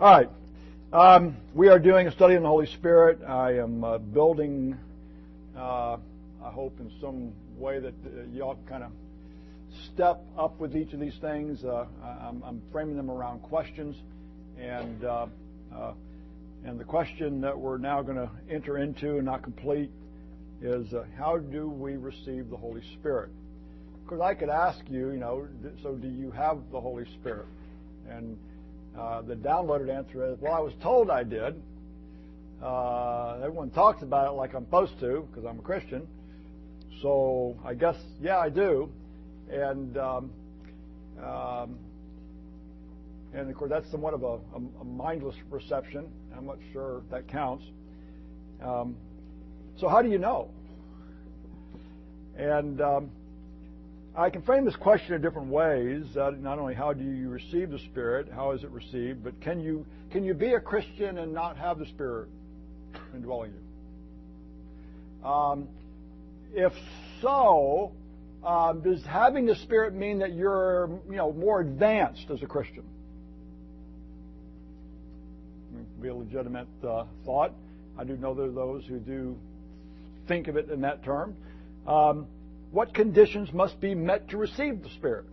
All right. Um, we are doing a study on the Holy Spirit. I am uh, building, uh, I hope, in some way that uh, y'all kind of step up with each of these things. Uh, I'm, I'm, framing them around questions, and uh, uh, and the question that we're now going to enter into and not complete is how do we receive the Holy Spirit? Because I could ask you, you know, so do you have the Holy Spirit? And uh, the downloaded answer is, well, I was told I did. Uh, everyone talks about it like I'm supposed to because I'm a Christian. So I guess, yeah, I do. And um, um, and of course, that's somewhat of a, a, mindless reception. I'm not sure that counts. Um, so how do you know? And um, I can frame this question in different ways. Uh, not only how do you receive the Spirit, how is it received, but can you can you be a Christian and not have the Spirit indwelling you? Um, if so, um, does having the Spirit mean that you're you know more advanced as a Christian? Be a legitimate uh, thought. I do know there are those who do think of it in that term. Um, what conditions must be met to receive the Spirit?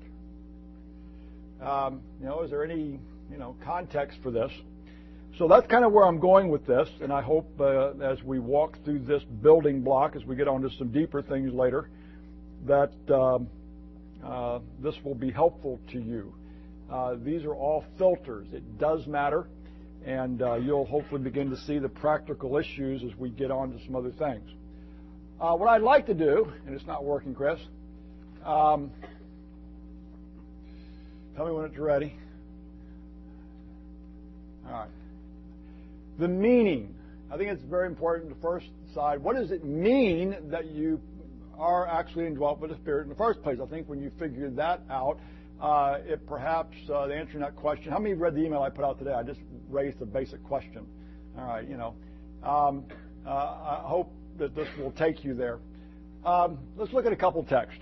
Um, you know, is there any you know context for this? So that's kind of where I'm going with this, and I hope uh, as we walk through this building block, as we get on to some deeper things later, that um, uh, this will be helpful to you. Uh, these are all filters. It does matter, and uh, you'll hopefully begin to see the practical issues as we get on to some other things. Uh, what I'd like to do, and it's not working, Chris. Um, tell me when it's ready. All right. The meaning. I think it's very important to first decide what does it mean that you are actually indwelt by the Spirit in the first place. I think when you figure that out, uh, it perhaps uh, the answering that question. How many read the email I put out today? I just raised the basic question. All right, you know. Um, uh, I hope this will take you there. Um, let's look at a couple texts.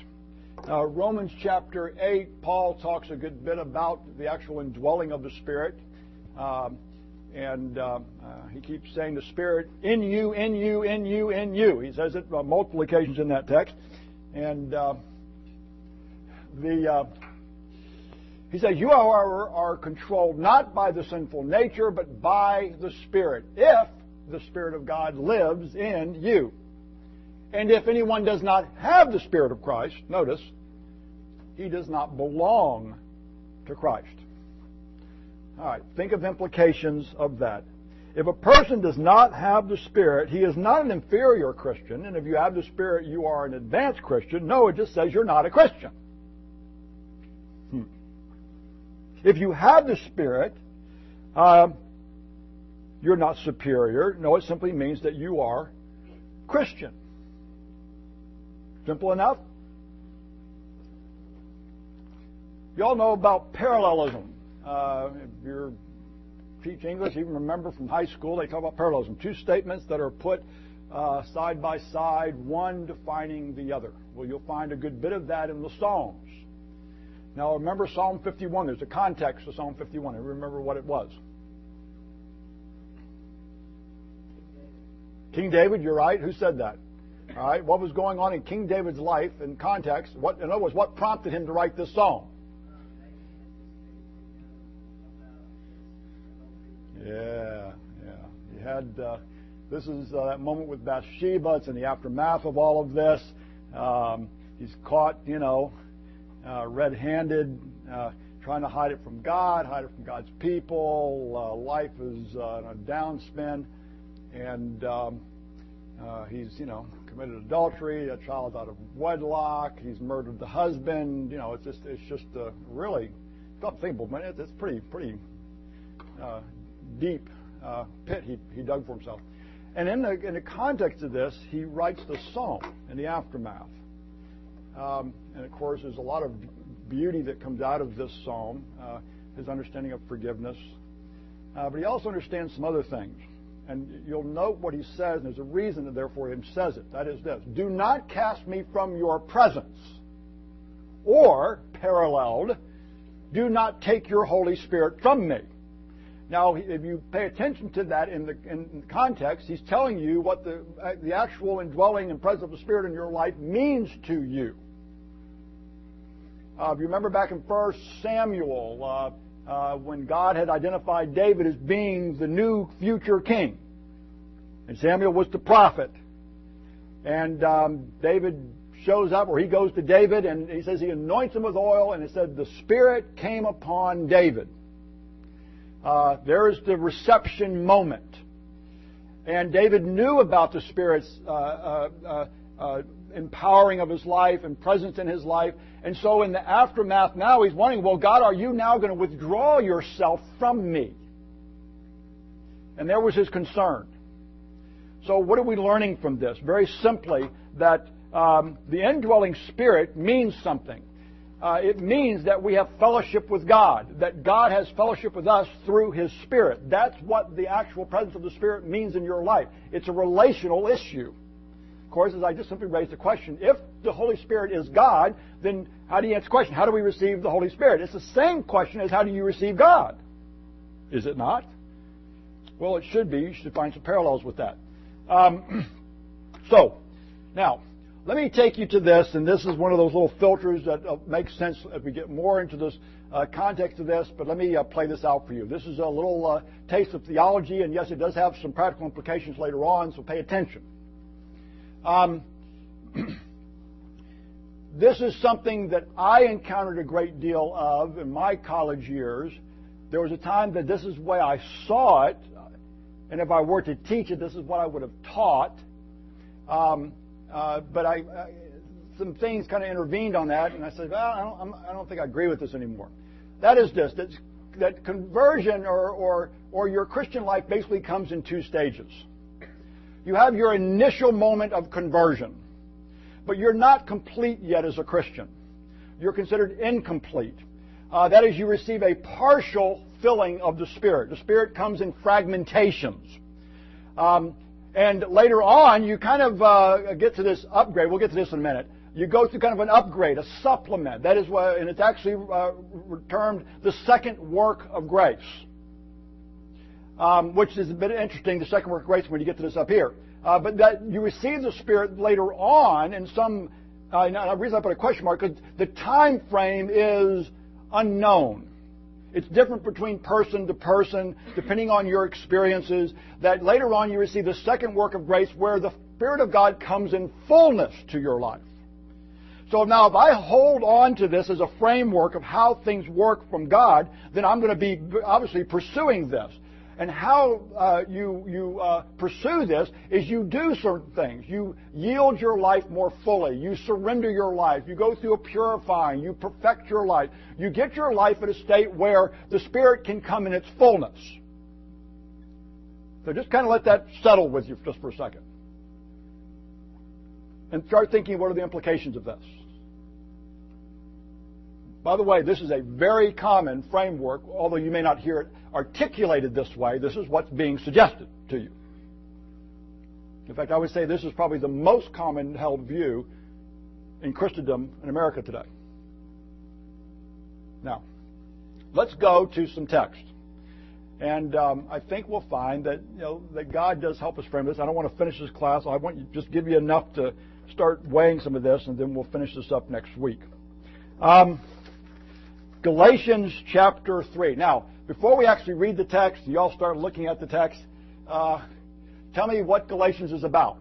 Uh, Romans chapter 8, Paul talks a good bit about the actual indwelling of the Spirit. Um, and uh, uh, he keeps saying the Spirit in you, in you, in you, in you. He says it on multiple occasions in that text. And uh, the uh, he says, You are, are controlled not by the sinful nature, but by the Spirit. If the Spirit of God lives in you. And if anyone does not have the Spirit of Christ, notice, he does not belong to Christ. All right, think of implications of that. If a person does not have the Spirit, he is not an inferior Christian, and if you have the Spirit, you are an advanced Christian. No, it just says you're not a Christian. Hmm. If you have the Spirit, uh, you're not superior. No, it simply means that you are Christian. Simple enough? You all know about parallelism. Uh, if you teach English, even remember from high school, they talk about parallelism. Two statements that are put uh, side by side, one defining the other. Well, you'll find a good bit of that in the Psalms. Now, remember Psalm 51. There's a context to Psalm 51. I remember what it was. King David, you're right. Who said that? All right. What was going on in King David's life in context? What, in other words, what prompted him to write this psalm? Yeah, yeah. He had. Uh, this is uh, that moment with Bathsheba. It's in the aftermath of all of this. Um, he's caught, you know, uh, red-handed, uh, trying to hide it from God, hide it from God's people. Uh, life is uh, a downspin and um, uh, he's you know committed adultery, a child out of wedlock. He's murdered the husband. You know, it's just it's just uh, really tough thing, but it's, it's pretty pretty uh, deep uh, pit he he dug for himself. And in the in the context of this, he writes the psalm in the aftermath. Um, and of course, there's a lot of beauty that comes out of this psalm. Uh, his understanding of forgiveness, uh, but he also understands some other things. And you'll note what he says, and there's a reason, that therefore, he says it. That is this Do not cast me from your presence. Or, paralleled, do not take your Holy Spirit from me. Now, if you pay attention to that in the, in the context, he's telling you what the, uh, the actual indwelling and presence of the Spirit in your life means to you. Uh, if you remember back in 1 Samuel, uh, uh, when God had identified David as being the new future king, and Samuel was the prophet, and um, David shows up, or he goes to David, and he says he anoints him with oil, and it said the Spirit came upon David. Uh, there is the reception moment. And David knew about the Spirit's uh, uh, uh, uh, empowering of his life and presence in his life. And so in the aftermath now, he's wondering, well, God, are you now going to withdraw yourself from me? And there was his concern. So what are we learning from this? Very simply, that um, the indwelling spirit means something uh, it means that we have fellowship with God, that God has fellowship with us through His Spirit. That's what the actual presence of the Spirit means in your life. It's a relational issue. Course, as I just simply raised the question, if the Holy Spirit is God, then how do you answer the question? How do we receive the Holy Spirit? It's the same question as how do you receive God? Is it not? Well, it should be. You should find some parallels with that. Um, so, now, let me take you to this, and this is one of those little filters that uh, makes sense if we get more into this uh, context of this, but let me uh, play this out for you. This is a little uh, taste of theology, and yes, it does have some practical implications later on, so pay attention. Um, this is something that I encountered a great deal of in my college years. There was a time that this is the way I saw it, and if I were to teach it, this is what I would have taught. Um, uh, but I, I, some things kind of intervened on that, and I said, well, I don't, I don't think I agree with this anymore. That is this, that, conversion or, or, or your Christian life basically comes in two stages. You have your initial moment of conversion, but you're not complete yet as a Christian. You're considered incomplete. Uh, that is, you receive a partial filling of the Spirit. The Spirit comes in fragmentations. Um, and later on, you kind of uh, get to this upgrade. We'll get to this in a minute. You go through kind of an upgrade, a supplement. That is what, and it's actually uh, termed the second work of grace, um, which is a bit interesting. The second work of grace when you get to this up here, uh, but that you receive the Spirit later on in some. Uh, the reason I put a question mark because the time frame is unknown. It's different between person to person, depending on your experiences, that later on you receive the second work of grace where the Spirit of God comes in fullness to your life. So now if I hold on to this as a framework of how things work from God, then I'm going to be obviously pursuing this. And how uh, you, you uh, pursue this is you do certain things. You yield your life more fully. You surrender your life. You go through a purifying. You perfect your life. You get your life in a state where the Spirit can come in its fullness. So just kind of let that settle with you just for a second. And start thinking what are the implications of this. By the way, this is a very common framework, although you may not hear it articulated this way. This is what's being suggested to you. In fact, I would say this is probably the most common held view in Christendom in America today. Now, let's go to some text. And um, I think we'll find that you know that God does help us frame this. I don't want to finish this class. I want to just give you enough to start weighing some of this, and then we'll finish this up next week. Um, Galatians chapter 3. Now, before we actually read the text, you all start looking at the text, uh, tell me what Galatians is about.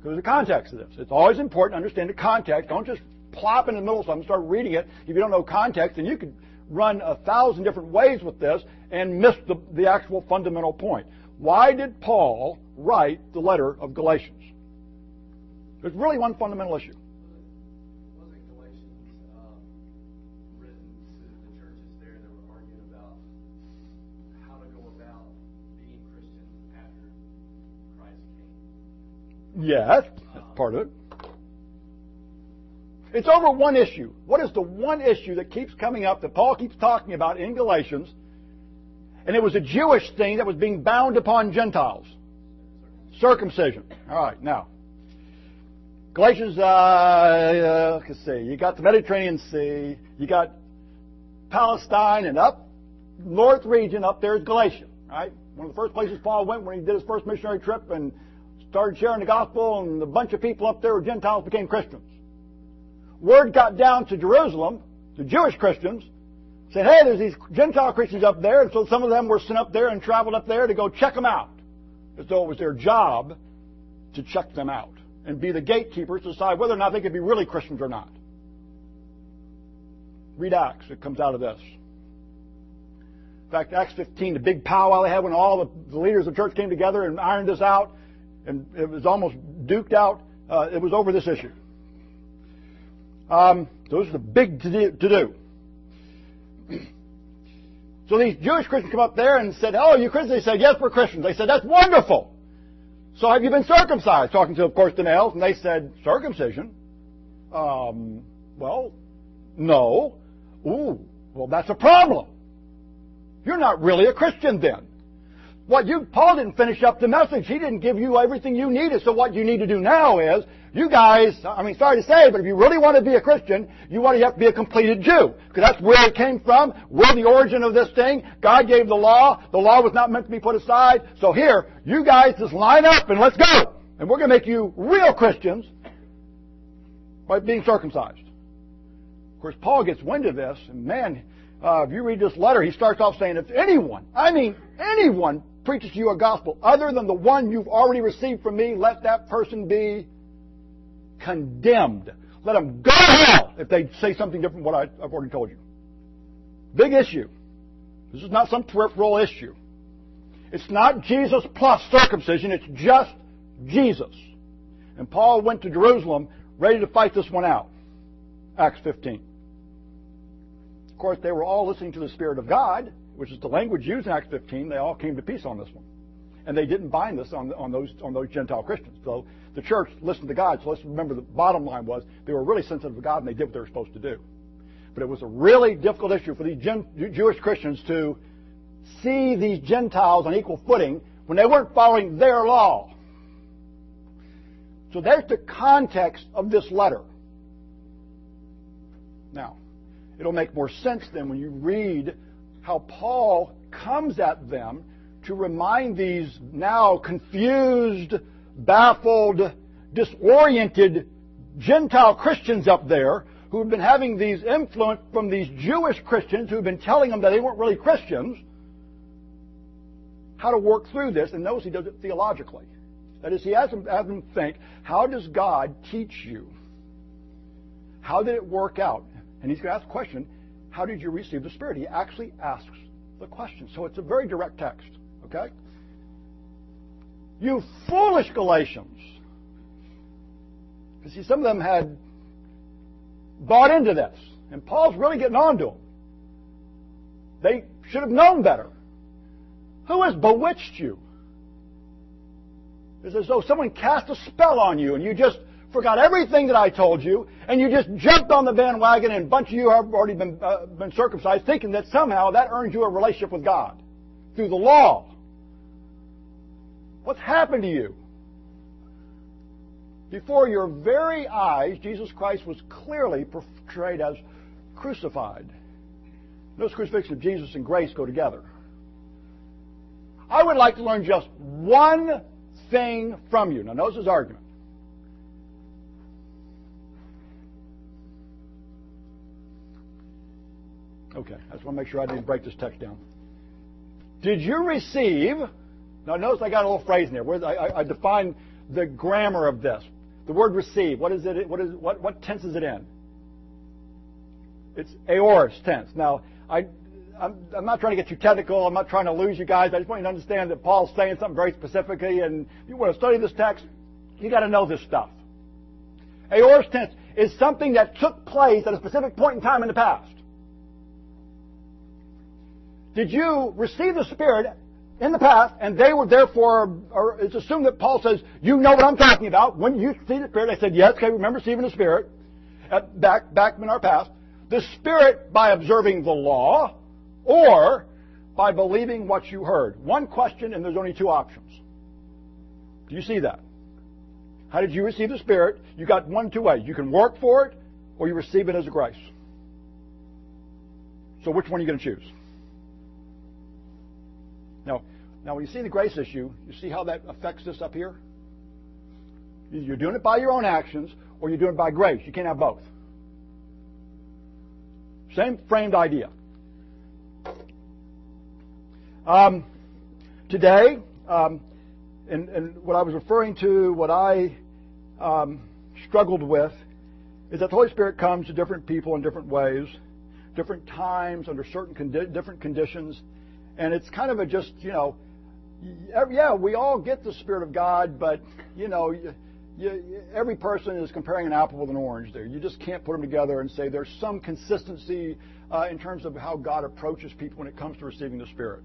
Because the context of this. It's always important to understand the context. Don't just plop in the middle of something, start reading it. If you don't know context, then you could run a thousand different ways with this and miss the, the actual fundamental point. Why did Paul write the letter of Galatians? There's really one fundamental issue. Yes, that's part of it. It's over one issue. What is the one issue that keeps coming up that Paul keeps talking about in Galatians? And it was a Jewish thing that was being bound upon Gentiles. Circumcision. All right, now. Galatians, uh, uh, let's see. You got the Mediterranean Sea. You got Palestine and up north region up there is Galatia, right? One of the first places Paul went when he did his first missionary trip and started sharing the gospel, and a bunch of people up there, were Gentiles, became Christians. Word got down to Jerusalem, to Jewish Christians, said, hey, there's these Gentile Christians up there, and so some of them were sent up there and traveled up there to go check them out, as though it was their job to check them out and be the gatekeepers to decide whether or not they could be really Christians or not. Read Acts, it comes out of this. In fact, Acts 15, the big powwow they had when all the leaders of the church came together and ironed this out, and it was almost duked out. Uh, it was over this issue. Um, those are the big to do. So these Jewish Christians come up there and said, "Oh, you Christians?" They said, "Yes, we're Christians." They said, "That's wonderful." So have you been circumcised? Talking to, of course, the nails, and they said, "Circumcision." Um, well, no. Ooh, well, that's a problem. You're not really a Christian then. What you, Paul didn't finish up the message. He didn't give you everything you needed. So what you need to do now is, you guys, I mean, sorry to say, but if you really want to be a Christian, you want to have to be a completed Jew. Because that's where it came from. We're the origin of this thing. God gave the law. The law was not meant to be put aside. So here, you guys just line up and let's go. And we're going to make you real Christians by being circumcised. Of course, Paul gets wind of this, and man, uh, if you read this letter, he starts off saying, if anyone, I mean anyone, preaches to you a gospel other than the one you've already received from me, let that person be condemned. Let them go to hell if they say something different from what I've already told you. Big issue. This is not some peripheral issue. It's not Jesus plus circumcision, it's just Jesus. And Paul went to Jerusalem ready to fight this one out. Acts 15. Of course, they were all listening to the Spirit of God which is the language used in Acts 15, they all came to peace on this one. And they didn't bind this on, on, those, on those Gentile Christians. So the church listened to God. So let's remember the bottom line was they were really sensitive to God and they did what they were supposed to do. But it was a really difficult issue for these Gen- Jewish Christians to see these Gentiles on equal footing when they weren't following their law. So there's the context of this letter. Now, it'll make more sense then when you read how Paul comes at them to remind these now confused, baffled, disoriented Gentile Christians up there who have been having these influence from these Jewish Christians who have been telling them that they weren't really Christians, how to work through this. And notice he does it theologically. That is, he has them, has them think, how does God teach you? How did it work out? And he's going to ask the question, how did you receive the Spirit? He actually asks the question. So it's a very direct text. Okay? You foolish Galatians. You see, some of them had bought into this. And Paul's really getting on to them. They should have known better. Who has bewitched you? It's as though someone cast a spell on you and you just forgot everything that I told you, and you just jumped on the bandwagon, and a bunch of you have already been, uh, been circumcised, thinking that somehow that earns you a relationship with God through the law. What's happened to you? Before your very eyes, Jesus Christ was clearly portrayed as crucified. Those crucifixion of Jesus and grace go together. I would like to learn just one thing from you. Now, notice his argument. Okay, I just want to make sure I didn't break this text down. Did you receive? Now, notice I got a little phrase in there. Where I, I define the grammar of this. The word receive. What is it? What is what? What tense is it in? It's aorist tense. Now, I, I'm, I'm, not trying to get too technical. I'm not trying to lose you guys. I just want you to understand that Paul's saying something very specifically, and if you want to study this text, you got to know this stuff. Aorist tense is something that took place at a specific point in time in the past. Did you receive the Spirit in the past, and they were therefore, or it's assumed that Paul says, you know what I'm talking about. When you see the Spirit, I said, yes, okay, remember receiving the Spirit at, back, back in our past. The Spirit by observing the law, or by believing what you heard. One question, and there's only two options. Do you see that? How did you receive the Spirit? You got one, two ways. You can work for it, or you receive it as a grace. So which one are you going to choose? Now, now when you see the grace issue, you see how that affects this up here? You're doing it by your own actions, or you're doing it by grace. You can't have both. Same framed idea. Um, today, um, and, and, what I was referring to, what I um, struggled with, is that the Holy Spirit comes to different people in different ways, different times, under certain condi- different conditions, and it's kind of a just, you know, yeah, we all get the Spirit of God, but, you know, you, you, every person is comparing an apple with an orange there. You just can't put them together and say there's some consistency uh, in terms of how God approaches people when it comes to receiving the Spirit.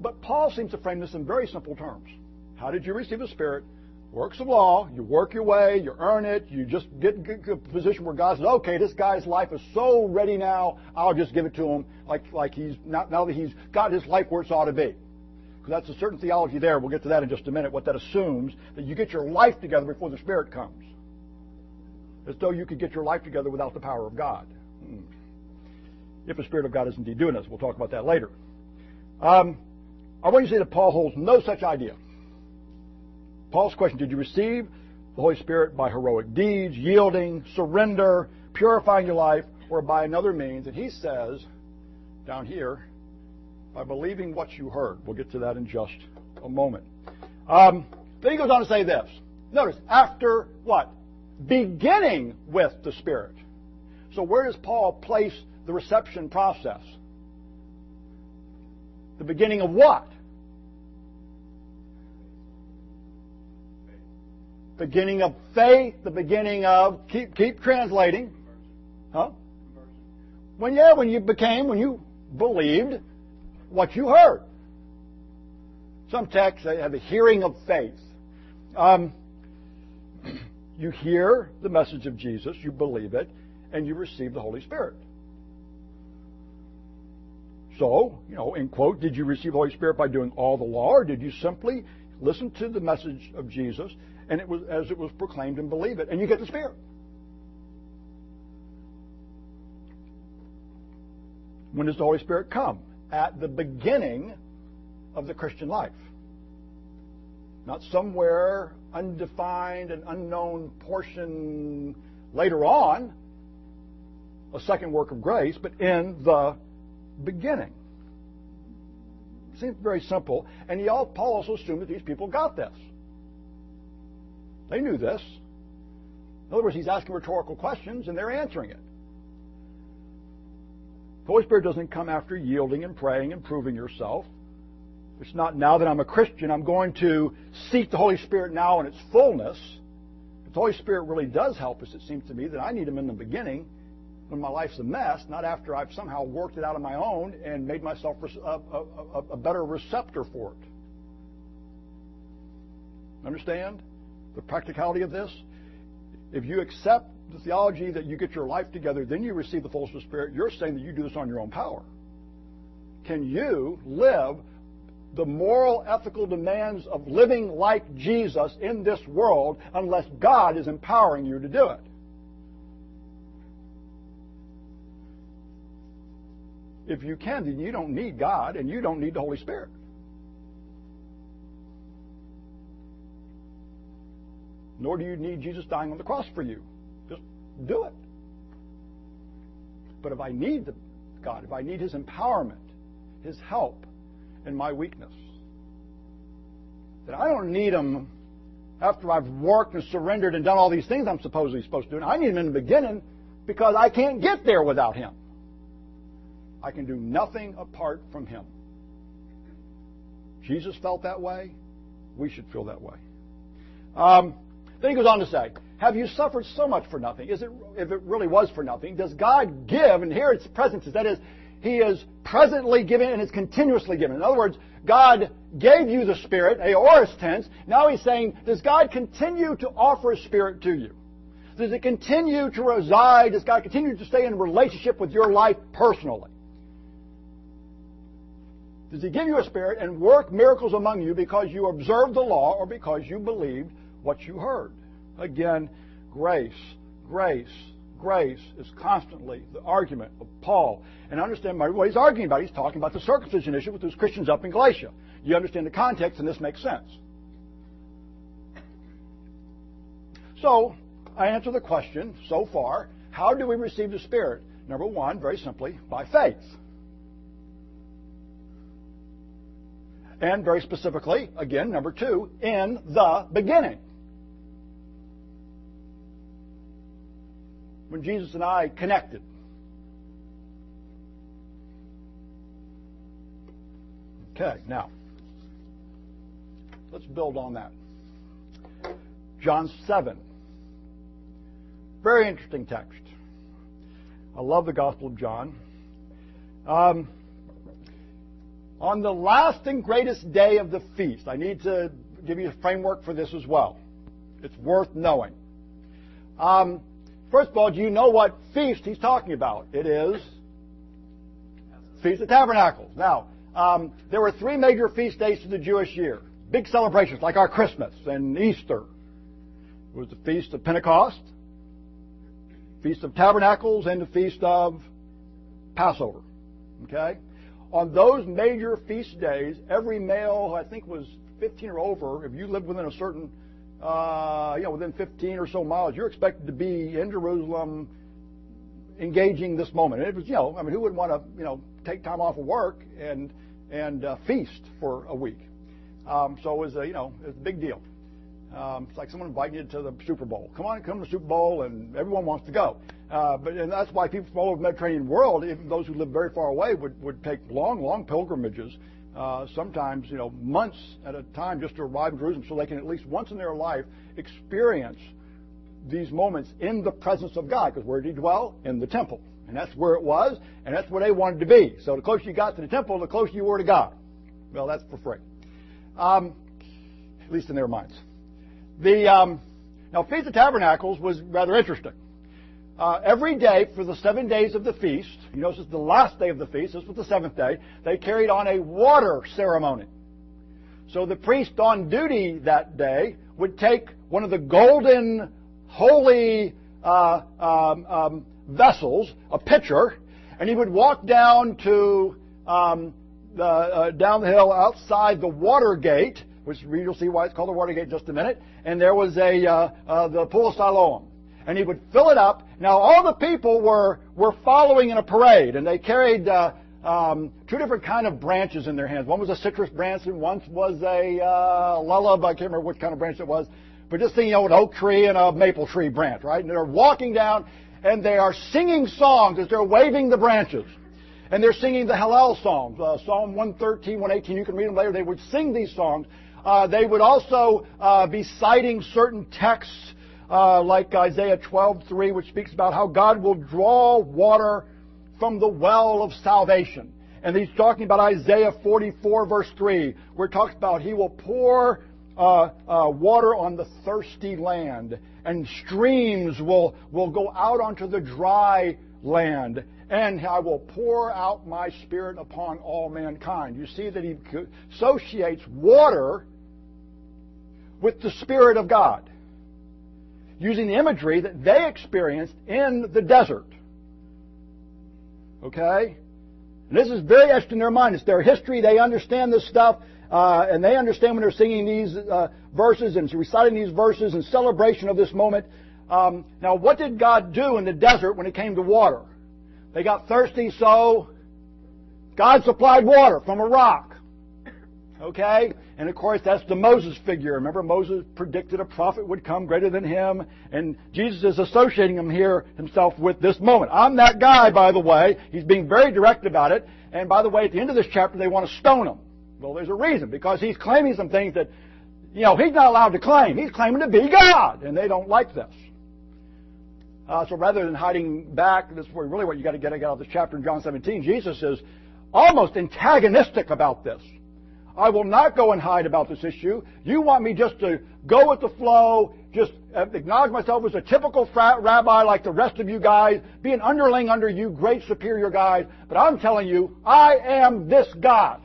But Paul seems to frame this in very simple terms. How did you receive the Spirit? Works of law. You work your way. You earn it. You just get, a position where God says, "Okay, this guy's life is so ready now. I'll just give it to him, like like he's not, now that he's got his life where it's ought to be." Because that's a certain theology there. We'll get to that in just a minute. What that assumes that you get your life together before the Spirit comes, as though you could get your life together without the power of God. Hmm. If the Spirit of God is indeed doing this, we'll talk about that later. Um, I want you to see that Paul holds no such idea. Paul's question, did you receive the Holy Spirit by heroic deeds, yielding, surrender, purifying your life, or by another means? And he says, down here, by believing what you heard. We'll get to that in just a moment. Um, then he goes on to say this. Notice, after what? Beginning with the Spirit. So where does Paul place the reception process? The beginning of what? Beginning of faith, the beginning of keep keep translating. Huh? When yeah, when you became, when you believed what you heard. Some texts have a hearing of faith. Um, you hear the message of Jesus, you believe it, and you receive the Holy Spirit. So, you know, in quote, did you receive the Holy Spirit by doing all the law, or did you simply listen to the message of Jesus and it was as it was proclaimed and believe it, and you get the Spirit? When does the Holy Spirit come? At the beginning of the Christian life. Not somewhere undefined and unknown portion later on, a second work of grace, but in the beginning. Seems very simple. And he, Paul also assumed that these people got this. They knew this. In other words, he's asking rhetorical questions and they're answering it. The Holy Spirit doesn't come after yielding and praying and proving yourself. It's not now that I'm a Christian, I'm going to seek the Holy Spirit now in its fullness. If the Holy Spirit really does help us, it seems to me, that I need Him in the beginning when my life's a mess, not after I've somehow worked it out on my own and made myself a, a, a better receptor for it. Understand the practicality of this? If you accept the theology that you get your life together, then you receive the fullness of the Spirit, you're saying that you do this on your own power. Can you live the moral, ethical demands of living like Jesus in this world unless God is empowering you to do it? If you can, then you don't need God and you don't need the Holy Spirit. Nor do you need Jesus dying on the cross for you. Just do it. But if I need the God, if I need His empowerment, His help in my weakness, then I don't need Him after I've worked and surrendered and done all these things I'm supposedly supposed to do. I need Him in the beginning because I can't get there without Him. I can do nothing apart from Him. Jesus felt that way. We should feel that way. Um, then he goes on to say, Have you suffered so much for nothing? Is it, if it really was for nothing, does God give, and here it's present that is, He is presently given and is continuously given. In other words, God gave you the Spirit, aorist tense. Now He's saying, Does God continue to offer His Spirit to you? Does it continue to reside? Does God continue to stay in relationship with your life personally? Does he give you a spirit and work miracles among you because you observed the law or because you believed what you heard? Again, grace, grace, grace is constantly the argument of Paul. And understand what he's arguing about. He's talking about the circumcision issue with those Christians up in Galatia. You understand the context, and this makes sense. So, I answer the question so far how do we receive the Spirit? Number one, very simply, by faith. And very specifically, again, number two, in the beginning. When Jesus and I connected. Okay, now, let's build on that. John 7. Very interesting text. I love the Gospel of John. Um, on the last and greatest day of the feast, I need to give you a framework for this as well. It's worth knowing. Um, first of all, do you know what feast he's talking about? It is Feast of Tabernacles. Now, um, there were three major feast days to the Jewish year. Big celebrations like our Christmas and Easter. It was the Feast of Pentecost, Feast of Tabernacles, and the Feast of Passover. Okay? On those major feast days, every male, I think was 15 or over, if you lived within a certain, within 15 or so miles, you're expected to be in Jerusalem engaging this moment. And it was, you know, I mean, who would want to, you know, take time off of work and and uh, feast for a week? Um, so it was, a, you know, big deal. Um, it's like someone inviting you to the Super Bowl. Come on, come to the Super Bowl, and everyone wants to go. Uh, but and that's why people from all over the Mediterranean world, even those who live very far away, would would take long, long pilgrimages. Uh, sometimes, you know, months at a time just to arrive in Jerusalem, so they can at least once in their life experience these moments in the presence of God. Because where did He dwell? In the temple, and that's where it was, and that's where they wanted to be. So the closer you got to the temple, the closer you were to God. Well, that's for free, um, at least in their minds. The um, now Feast of Tabernacles was rather interesting. Uh, every day for the seven days of the feast, you notice it's the last day of the feast, this was the seventh day, they carried on a water ceremony. So the priest on duty that day would take one of the golden, holy uh, um, um, vessels, a pitcher, and he would walk down to um, the, uh, down the hill outside the water gate, which you'll see why it's called the water gate in just a minute. And there was a uh, uh, the pool of Siloam, and he would fill it up. Now all the people were were following in a parade, and they carried uh, um, two different kind of branches in their hands. One was a citrus branch, and one was a uh. I can't remember which kind of branch it was. But just think, you know, an oak tree and a maple tree branch, right? And they're walking down, and they are singing songs as they're waving the branches. And they're singing the Hallel songs, uh, Psalm 113, 118. You can read them later. They would sing these songs. Uh, they would also uh, be citing certain texts uh, like Isaiah 12:3, which speaks about how God will draw water from the well of salvation. And he's talking about Isaiah 44, verse 3, where it talks about he will pour uh, uh, water on the thirsty land, and streams will, will go out onto the dry land, and I will pour out my spirit upon all mankind. You see that he associates water with the Spirit of God, using the imagery that they experienced in the desert. Okay? And this is very etched in their mind. It's their history. They understand this stuff. Uh, and they understand when they're singing these uh, verses and reciting these verses in celebration of this moment. Um, now, what did God do in the desert when it came to water? They got thirsty, so God supplied water from a rock. Okay? And of course, that's the Moses figure. Remember, Moses predicted a prophet would come greater than him, and Jesus is associating him here himself with this moment. I'm that guy, by the way. He's being very direct about it. And by the way, at the end of this chapter, they want to stone him. Well, there's a reason, because he's claiming some things that, you know, he's not allowed to claim. He's claiming to be God, and they don't like this. Uh, so rather than hiding back, this is really what you got to get out of this chapter in John 17. Jesus is almost antagonistic about this. I will not go and hide about this issue. You want me just to go with the flow, just uh, acknowledge myself as a typical rabbi like the rest of you guys, be an underling under you great superior guys, but I'm telling you, I am this God.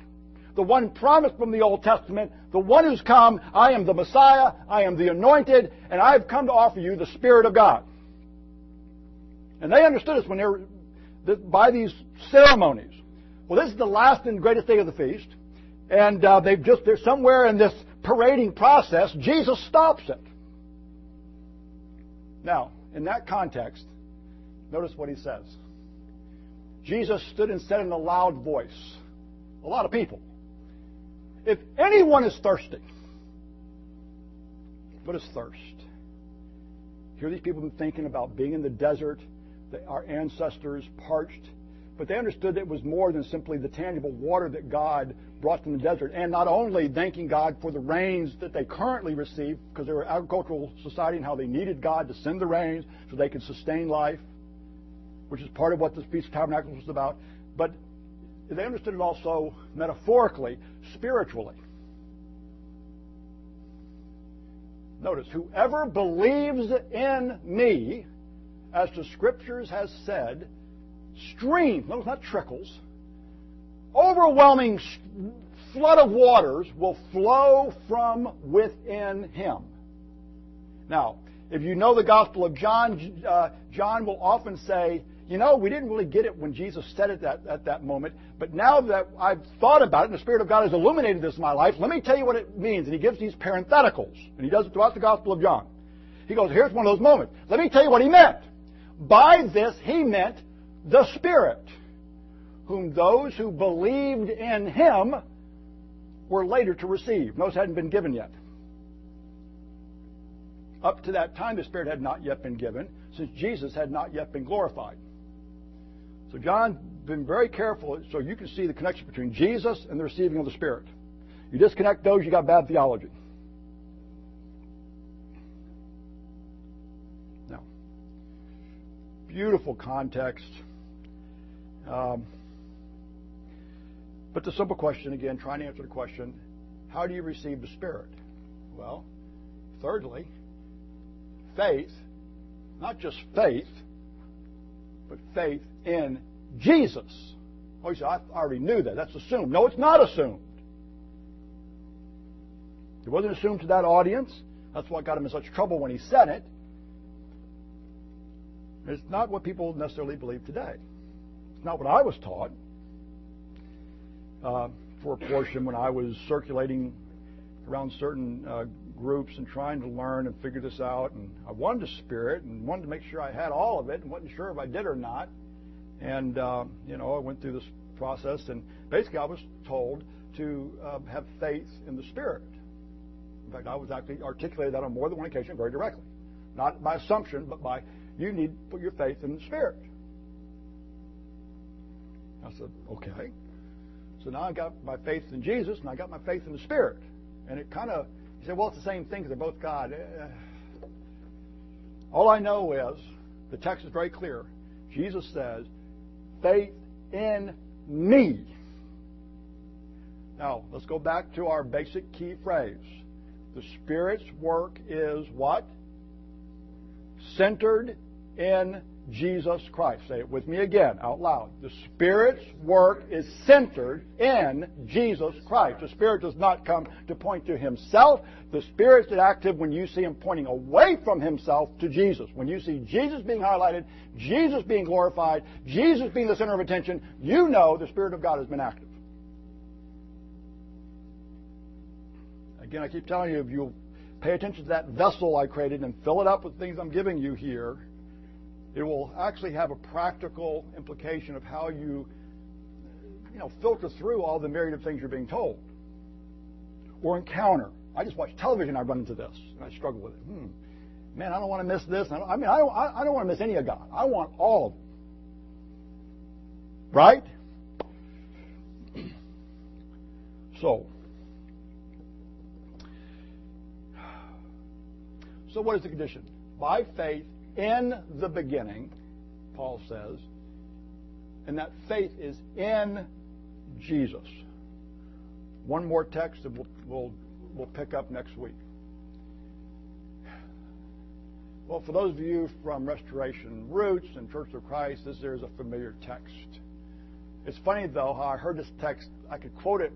The one promised from the Old Testament, the one who's come, I am the Messiah, I am the anointed, and I have come to offer you the Spirit of God. And they understood this when they were by these ceremonies. Well, this is the last and greatest day of the feast, and uh, they've just they're somewhere in this parading process. Jesus stops it. Now, in that context, notice what he says. Jesus stood and said in a loud voice, a lot of people, if anyone is thirsty, what is thirst? Here these people have been thinking about being in the desert, our ancestors parched, but they understood that it was more than simply the tangible water that God brought from the desert, and not only thanking God for the rains that they currently receive, because they were an agricultural society and how they needed God to send the rains so they could sustain life, which is part of what this Feast of Tabernacles was about, but they understood it also metaphorically, spiritually. Notice, whoever believes in me, as the Scriptures has said, streams, notice not trickles, overwhelming flood of waters will flow from within him. Now, if you know the Gospel of John, uh, John will often say, you know, we didn't really get it when Jesus said it that, at that moment, but now that I've thought about it and the Spirit of God has illuminated this in my life, let me tell you what it means. And he gives these parentheticals, and he does it throughout the Gospel of John. He goes, here's one of those moments. Let me tell you what he meant. By this, he meant the Spirit, whom those who believed in him were later to receive. Notice hadn't been given yet. Up to that time, the Spirit had not yet been given, since Jesus had not yet been glorified. So John has been very careful so you can see the connection between Jesus and the receiving of the Spirit. You disconnect those, you got bad theology. Now, beautiful context. Um, but the simple question again, trying to answer the question, how do you receive the Spirit? Well, thirdly, faith, not just faith, but faith in Jesus. Oh, you say, I already knew that. That's assumed. No, it's not assumed. It wasn't assumed to that audience. That's what got him in such trouble when he said it. It's not what people necessarily believe today. Not what I was taught. Uh, for a portion when I was circulating around certain uh, groups and trying to learn and figure this out. And I wanted the Spirit and wanted to make sure I had all of it and wasn't sure if I did or not. And, uh, you know, I went through this process and basically I was told to uh, have faith in the Spirit. In fact, I was actually articulated that on more than one occasion very directly. Not by assumption, but by you need to put your faith in the Spirit. I said, okay. So now I got my faith in Jesus and I got my faith in the Spirit. And it kind of, he said, well, it's the same thing because they're both God. Uh, all I know is the text is very clear. Jesus says, faith in me. Now, let's go back to our basic key phrase. The Spirit's work is what? Centered in Jesus Christ. Say it with me again, out loud. The Spirit's work is centered in Jesus Christ. The Spirit does not come to point to Himself. The Spirit's active when you see Him pointing away from Himself to Jesus. When you see Jesus being highlighted, Jesus being glorified, Jesus being the center of attention, you know the Spirit of God has been active. Again, I keep telling you, if you'll pay attention to that vessel I created and fill it up with things I'm giving you here, it will actually have a practical implication of how you, you know, filter through all the myriad of things you're being told or encounter. I just watch television. I run into this, and I struggle with it. Hmm. Man, I don't want to miss this. I, I mean, I don't, I don't want to miss any of God. I want all of it. Right? So, so what is the condition? By faith, in the beginning, Paul says, and that faith is in Jesus. One more text that we'll, we'll, we'll pick up next week. Well, for those of you from Restoration Roots and Church of Christ, this is a familiar text. It's funny, though, how I heard this text, I could quote it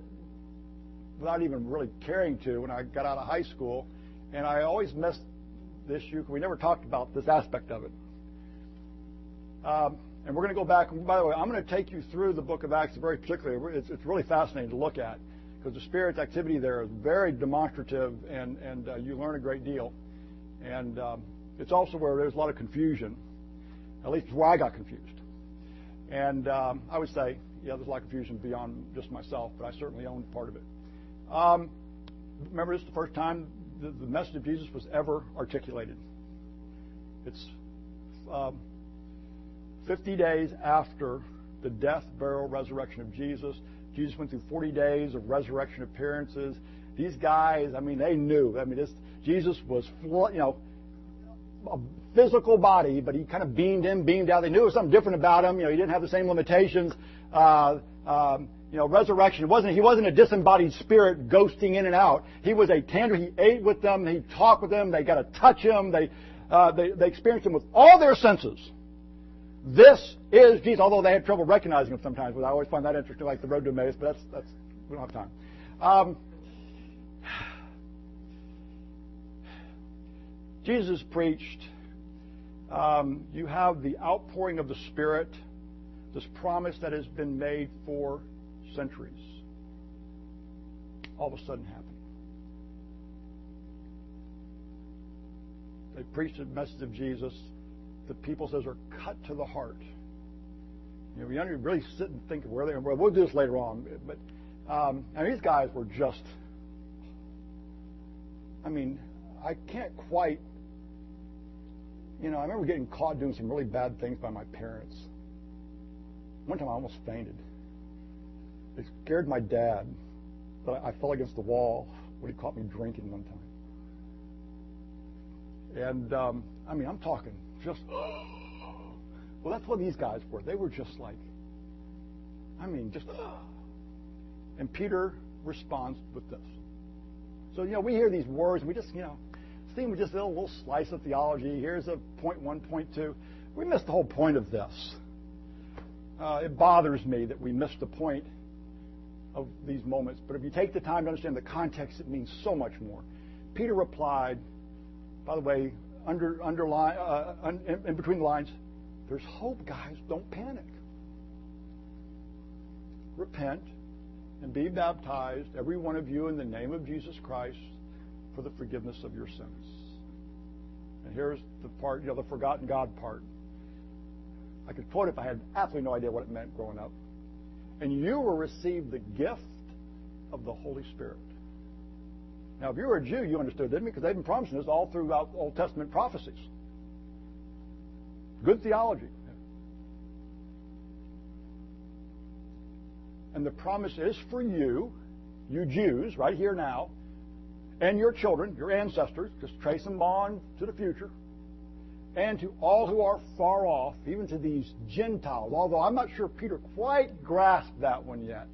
without even really caring to when I got out of high school, and I always missed issue. Because we never talked about this aspect of it. Um, and we're going to go back. By the way, I'm going to take you through the book of Acts very particularly. It's, it's really fascinating to look at because the Spirit's activity there is very demonstrative and, and uh, you learn a great deal. And um, it's also where there's a lot of confusion. At least where I got confused. And um, I would say, yeah, there's a lot of confusion beyond just myself, but I certainly owned part of it. Um, remember, this is the first time the, the, message of Jesus was ever articulated. It's um, 50 days after the death, burial, resurrection of Jesus. Jesus went through 40 days of resurrection appearances. These guys, I mean, they knew. I mean, this Jesus was, you know, a physical body, but he kind of beamed in, beamed out. They knew there was something different about him. You know, he didn't have the same limitations. Uh, um, you know, resurrection. It wasn't, he wasn't a disembodied spirit ghosting in and out. He was a tangible. He ate with them. He talked with them. They got to touch him. They, uh, they, they experienced him with all their senses. This is Jesus, although they had trouble recognizing him sometimes, but I always find that interesting, like the road to Emmaus, but that's, that's, we don't have time. Um, Jesus preached, um, you have the outpouring of the Spirit, this promise that has been made for centuries, all of a sudden happened. They preached the message of Jesus the people says are cut to the heart. You know, we don't really sit and think of where they are. We'll do this later on, but um, and these guys were just. I mean, I can't quite. You know, I remember getting caught doing some really bad things by my parents. One time I almost fainted. It scared my dad, but I fell against the wall when he caught me drinking one time. And um, I mean, I'm talking just, well, that's what these guys were. They were just like, I mean, just, and Peter responds with this. So, you know, we hear these words, and we just, you know, seem we just a little, little slice of theology. Here's a point one, point two. We missed the whole point of this. Uh, it bothers me that we missed the point of these moments. But if you take the time to understand the context, it means so much more. Peter replied, by the way, under, underline, uh, in, in between the lines, there's hope, guys. Don't panic. Repent and be baptized, every one of you, in the name of Jesus Christ for the forgiveness of your sins. And here's the part, you know, the forgotten God part. I could quote it if I had absolutely no idea what it meant growing up. And you will receive the gift of the Holy Spirit. Now, if you were a Jew, you understood, didn't you? Because they've been promising this all throughout Old Testament prophecies. Good theology. And the promise is for you, you Jews, right here now, and your children, your ancestors, just trace them on to the future, and to all who are far off, even to these Gentiles, although I'm not sure Peter quite grasped that one yet.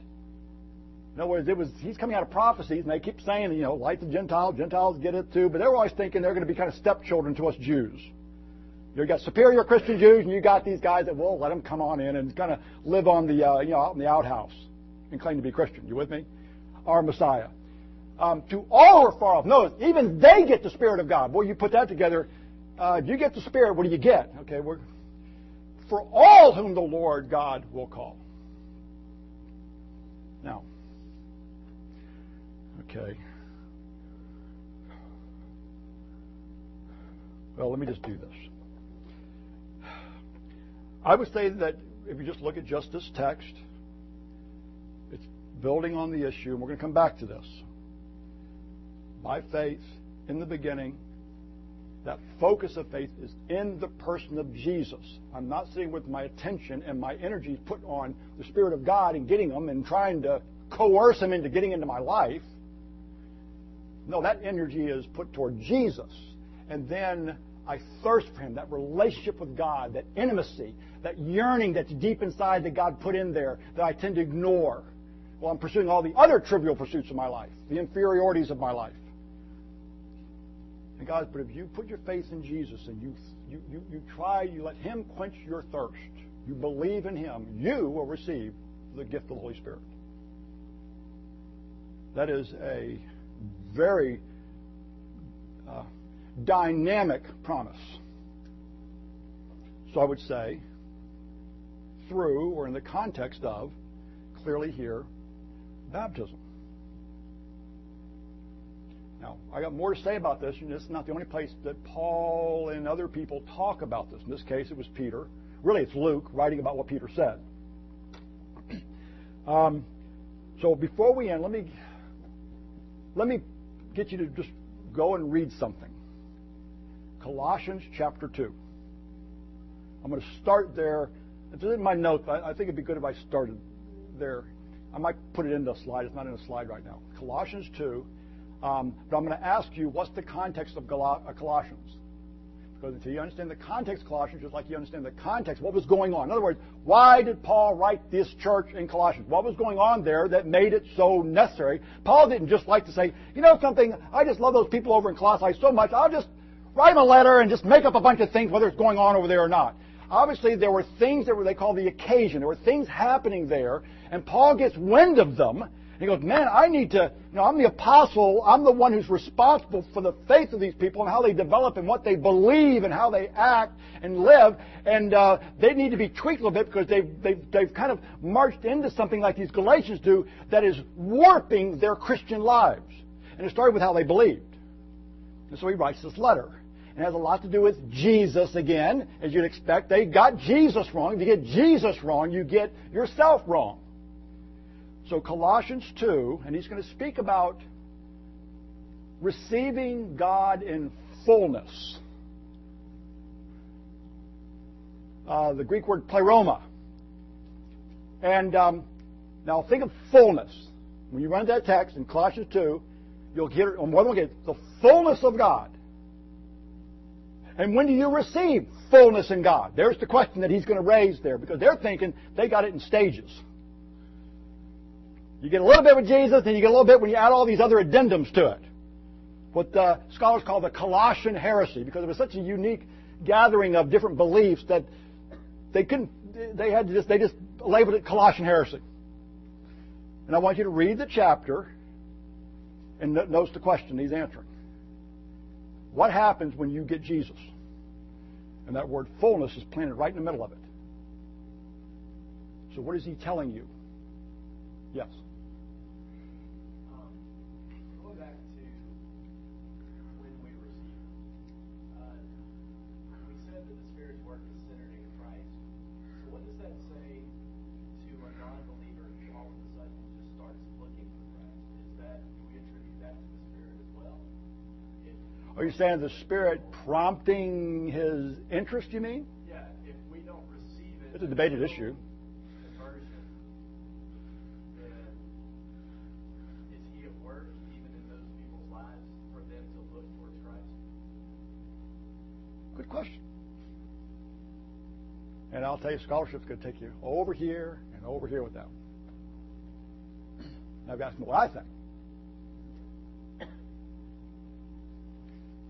In other words, it was he's coming out of prophecies, and they keep saying, you know, like the Gentiles, Gentiles get it too, but they're always thinking they're going to be kind of stepchildren to us Jews. You've got superior Christian Jews, and you got these guys that will let them come on in and kind of live on the, uh, you know, out in the outhouse and claim to be Christian. You with me? Our Messiah. Um, to all who are far off, notice even they get the Spirit of God. Boy, you put that together. Uh, you get the Spirit. What do you get? Okay, we're for all whom the Lord God will call. Now. Okay. Well, let me just do this. I would say that if you just look at just this text, it's building on the issue, and we're going to come back to this. By faith, in the beginning, that focus of faith is in the person of Jesus. I'm not sitting with my attention and my energy put on the Spirit of God and getting them and trying to coerce them into getting into my life. No, that energy is put toward Jesus. And then I thirst for Him, that relationship with God, that intimacy, that yearning that's deep inside that God put in there that I tend to ignore while I'm pursuing all the other trivial pursuits of my life, the inferiorities of my life. And God, but if you put your faith in Jesus and you, you, you, you try, you let Him quench your thirst, you believe in Him, you will receive the gift of the Holy Spirit. That is a very uh, dynamic promise. So I would say through or in the context of, clearly here, baptism. Now, I got more to say about this, and is not the only place that Paul and other people talk about this. In this case, it was Peter. Really, it's Luke writing about what Peter said. Um, so before we end, let me let me get you to just go and read something. Colossians chapter two. I'm going to start there. It's in my notes. I think it'd be good if I started there. I might put it in the slide. It's not in the slide right now. Colossians two. Um, but I'm going to ask you, what's the context of uh, Colossians? Because until you understand the context of Colossians, just like you understand the context, what was going on. In other words, why did Paul write this church in Colossians? What was going on there that made it so necessary? Paul didn't just like to say, you know something, I just love those people over in Colossae so much, I'll just write them a letter and just make up a bunch of things, whether it's going on over there or not. Obviously, there were things that were, they call the occasion. There were things happening there, and Paul gets wind of them, he goes, man, I need to, you know, I'm the apostle. I'm the one who's responsible for the faith of these people and how they develop and what they believe and how they act and live. And uh, they need to be tweaked a little bit because they've, they've, they've kind of marched into something like these Galatians do that is warping their Christian lives. And it started with how they believed. And so he writes this letter. It has a lot to do with Jesus again, as you'd expect. They got Jesus wrong. If you get Jesus wrong, you get yourself wrong. So, Colossians 2, and he's going to speak about receiving God in fullness. Uh, the Greek word pleroma. And um, now think of fullness. When you run that text in Colossians 2, you'll get on more than one the fullness of God. And when do you receive fullness in God? There's the question that he's going to raise there because they're thinking they got it in stages. You get a little bit with Jesus, and you get a little bit when you add all these other addendums to it. What the scholars call the Colossian heresy, because it was such a unique gathering of different beliefs that they couldn't, they had to just, they just labeled it Colossian heresy. And I want you to read the chapter and notice the question he's answering. What happens when you get Jesus? And that word fullness is planted right in the middle of it. So what is he telling you? Yes. Are you saying the Spirit prompting his interest, you mean? Yeah, if we don't receive it. It's a debated issue. Conversion, is he at work even in those people's lives for them to look towards Christ? Good question. And I'll tell you, scholarship's going to take you over here and over here with that. Now, I've asked me what I think.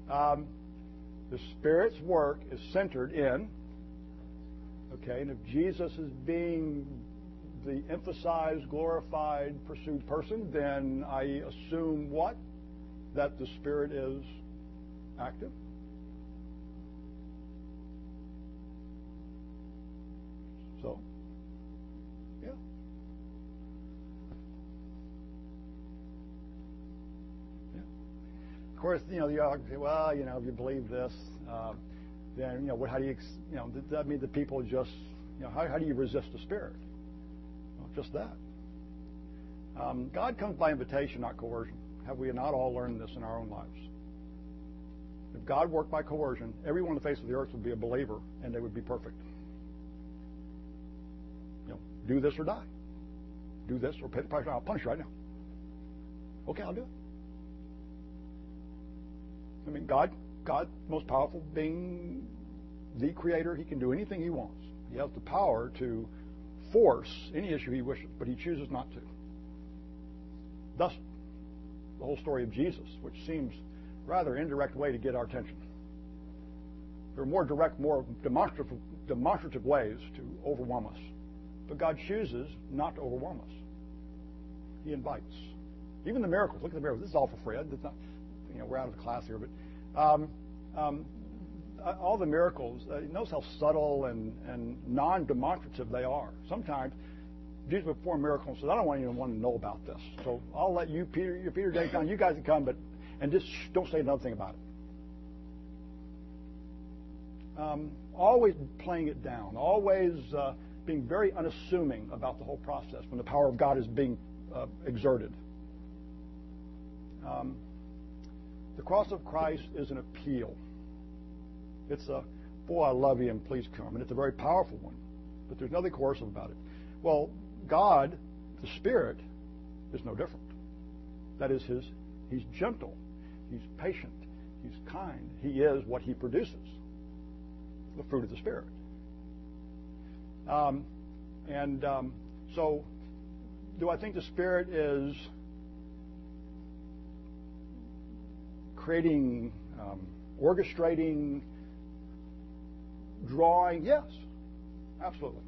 Um, the Spirit's work is centered in, okay, and if Jesus is being the emphasized, glorified, pursued person, then I assume what? That the Spirit is active. Course, you know, you say, well, you know, if you believe this, uh, then, you know, what, how do you, you know, does that mean that people just, you know, how, how do you resist the Spirit? Well, just that. Um, God comes by invitation, not coercion. Have we not all learned this in our own lives? If God worked by coercion, everyone on the face of the earth would be a believer and they would be perfect. You know, do this or die. Do this or pay the price. I'll punish you right now. Okay, I'll do it. I mean, God, God, most powerful being the creator, he can do anything he wants. He has the power to force any issue he wishes, but he chooses not to. Thus, the whole story of Jesus, which seems rather indirect way to get our attention. There are more direct, more demonstrative, demonstrative ways to overwhelm us. But God chooses not to overwhelm us. He invites. Even the miracles. Look at the miracles. This is all for Fred. It's not, you know, we're out of class here, but um, um, all the miracles, uh, notice how subtle and, and non-demonstrative they are. Sometimes Jesus would perform miracles and says, I don't want anyone to know about this. So I'll let you, Peter, you, Peter, James, John, you guys can come, but and just don't say another thing about it. Um, always playing it down, always uh, being very unassuming about the whole process when the power of God is being uh, exerted. Um, the cross of Christ is an appeal. It's a, boy, I love you and please come. And it's a very powerful one. But there's nothing coercive about it. Well, God, the Spirit, is no different. That is his, he's gentle. He's patient. He's kind. He is what he produces. The fruit of the Spirit. Um, and um, so, do I think the Spirit is creating, um, orchestrating, drawing? Yes, absolutely.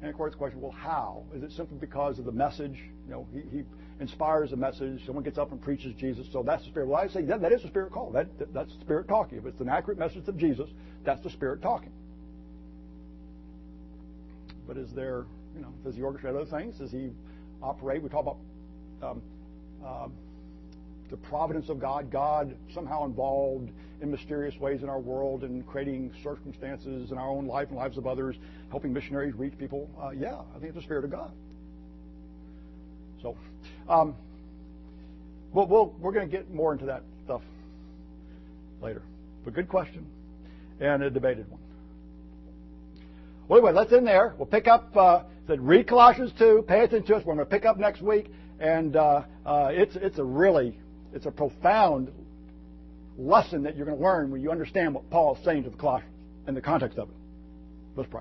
And of course, the question: Well, how? Is it simply because of the message? You know, he, he inspires a message. Someone gets up and preaches Jesus. So that's the Spirit. Well, I say that, that is the Spirit call. That, that, that's the Spirit talking. If it's an accurate message of Jesus, that's the Spirit talking. But is there, you know, does he orchestrate other things? Does he operate? We talk about um, uh, the providence of God, God somehow involved in mysterious ways in our world and creating circumstances in our own life and lives of others, helping missionaries reach people. Uh, yeah, I think it's the Spirit of God. So, um, we'll, we'll, we're going to get more into that stuff later. But good question and a debated one. Well, anyway, let's end there. We'll pick up, uh, said read Colossians 2, pay attention to us. We're going to pick up next week. And uh, uh, it's, it's a really, it's a profound lesson that you're going to learn when you understand what Paul is saying to the Colossians in the context of it. Let's pray.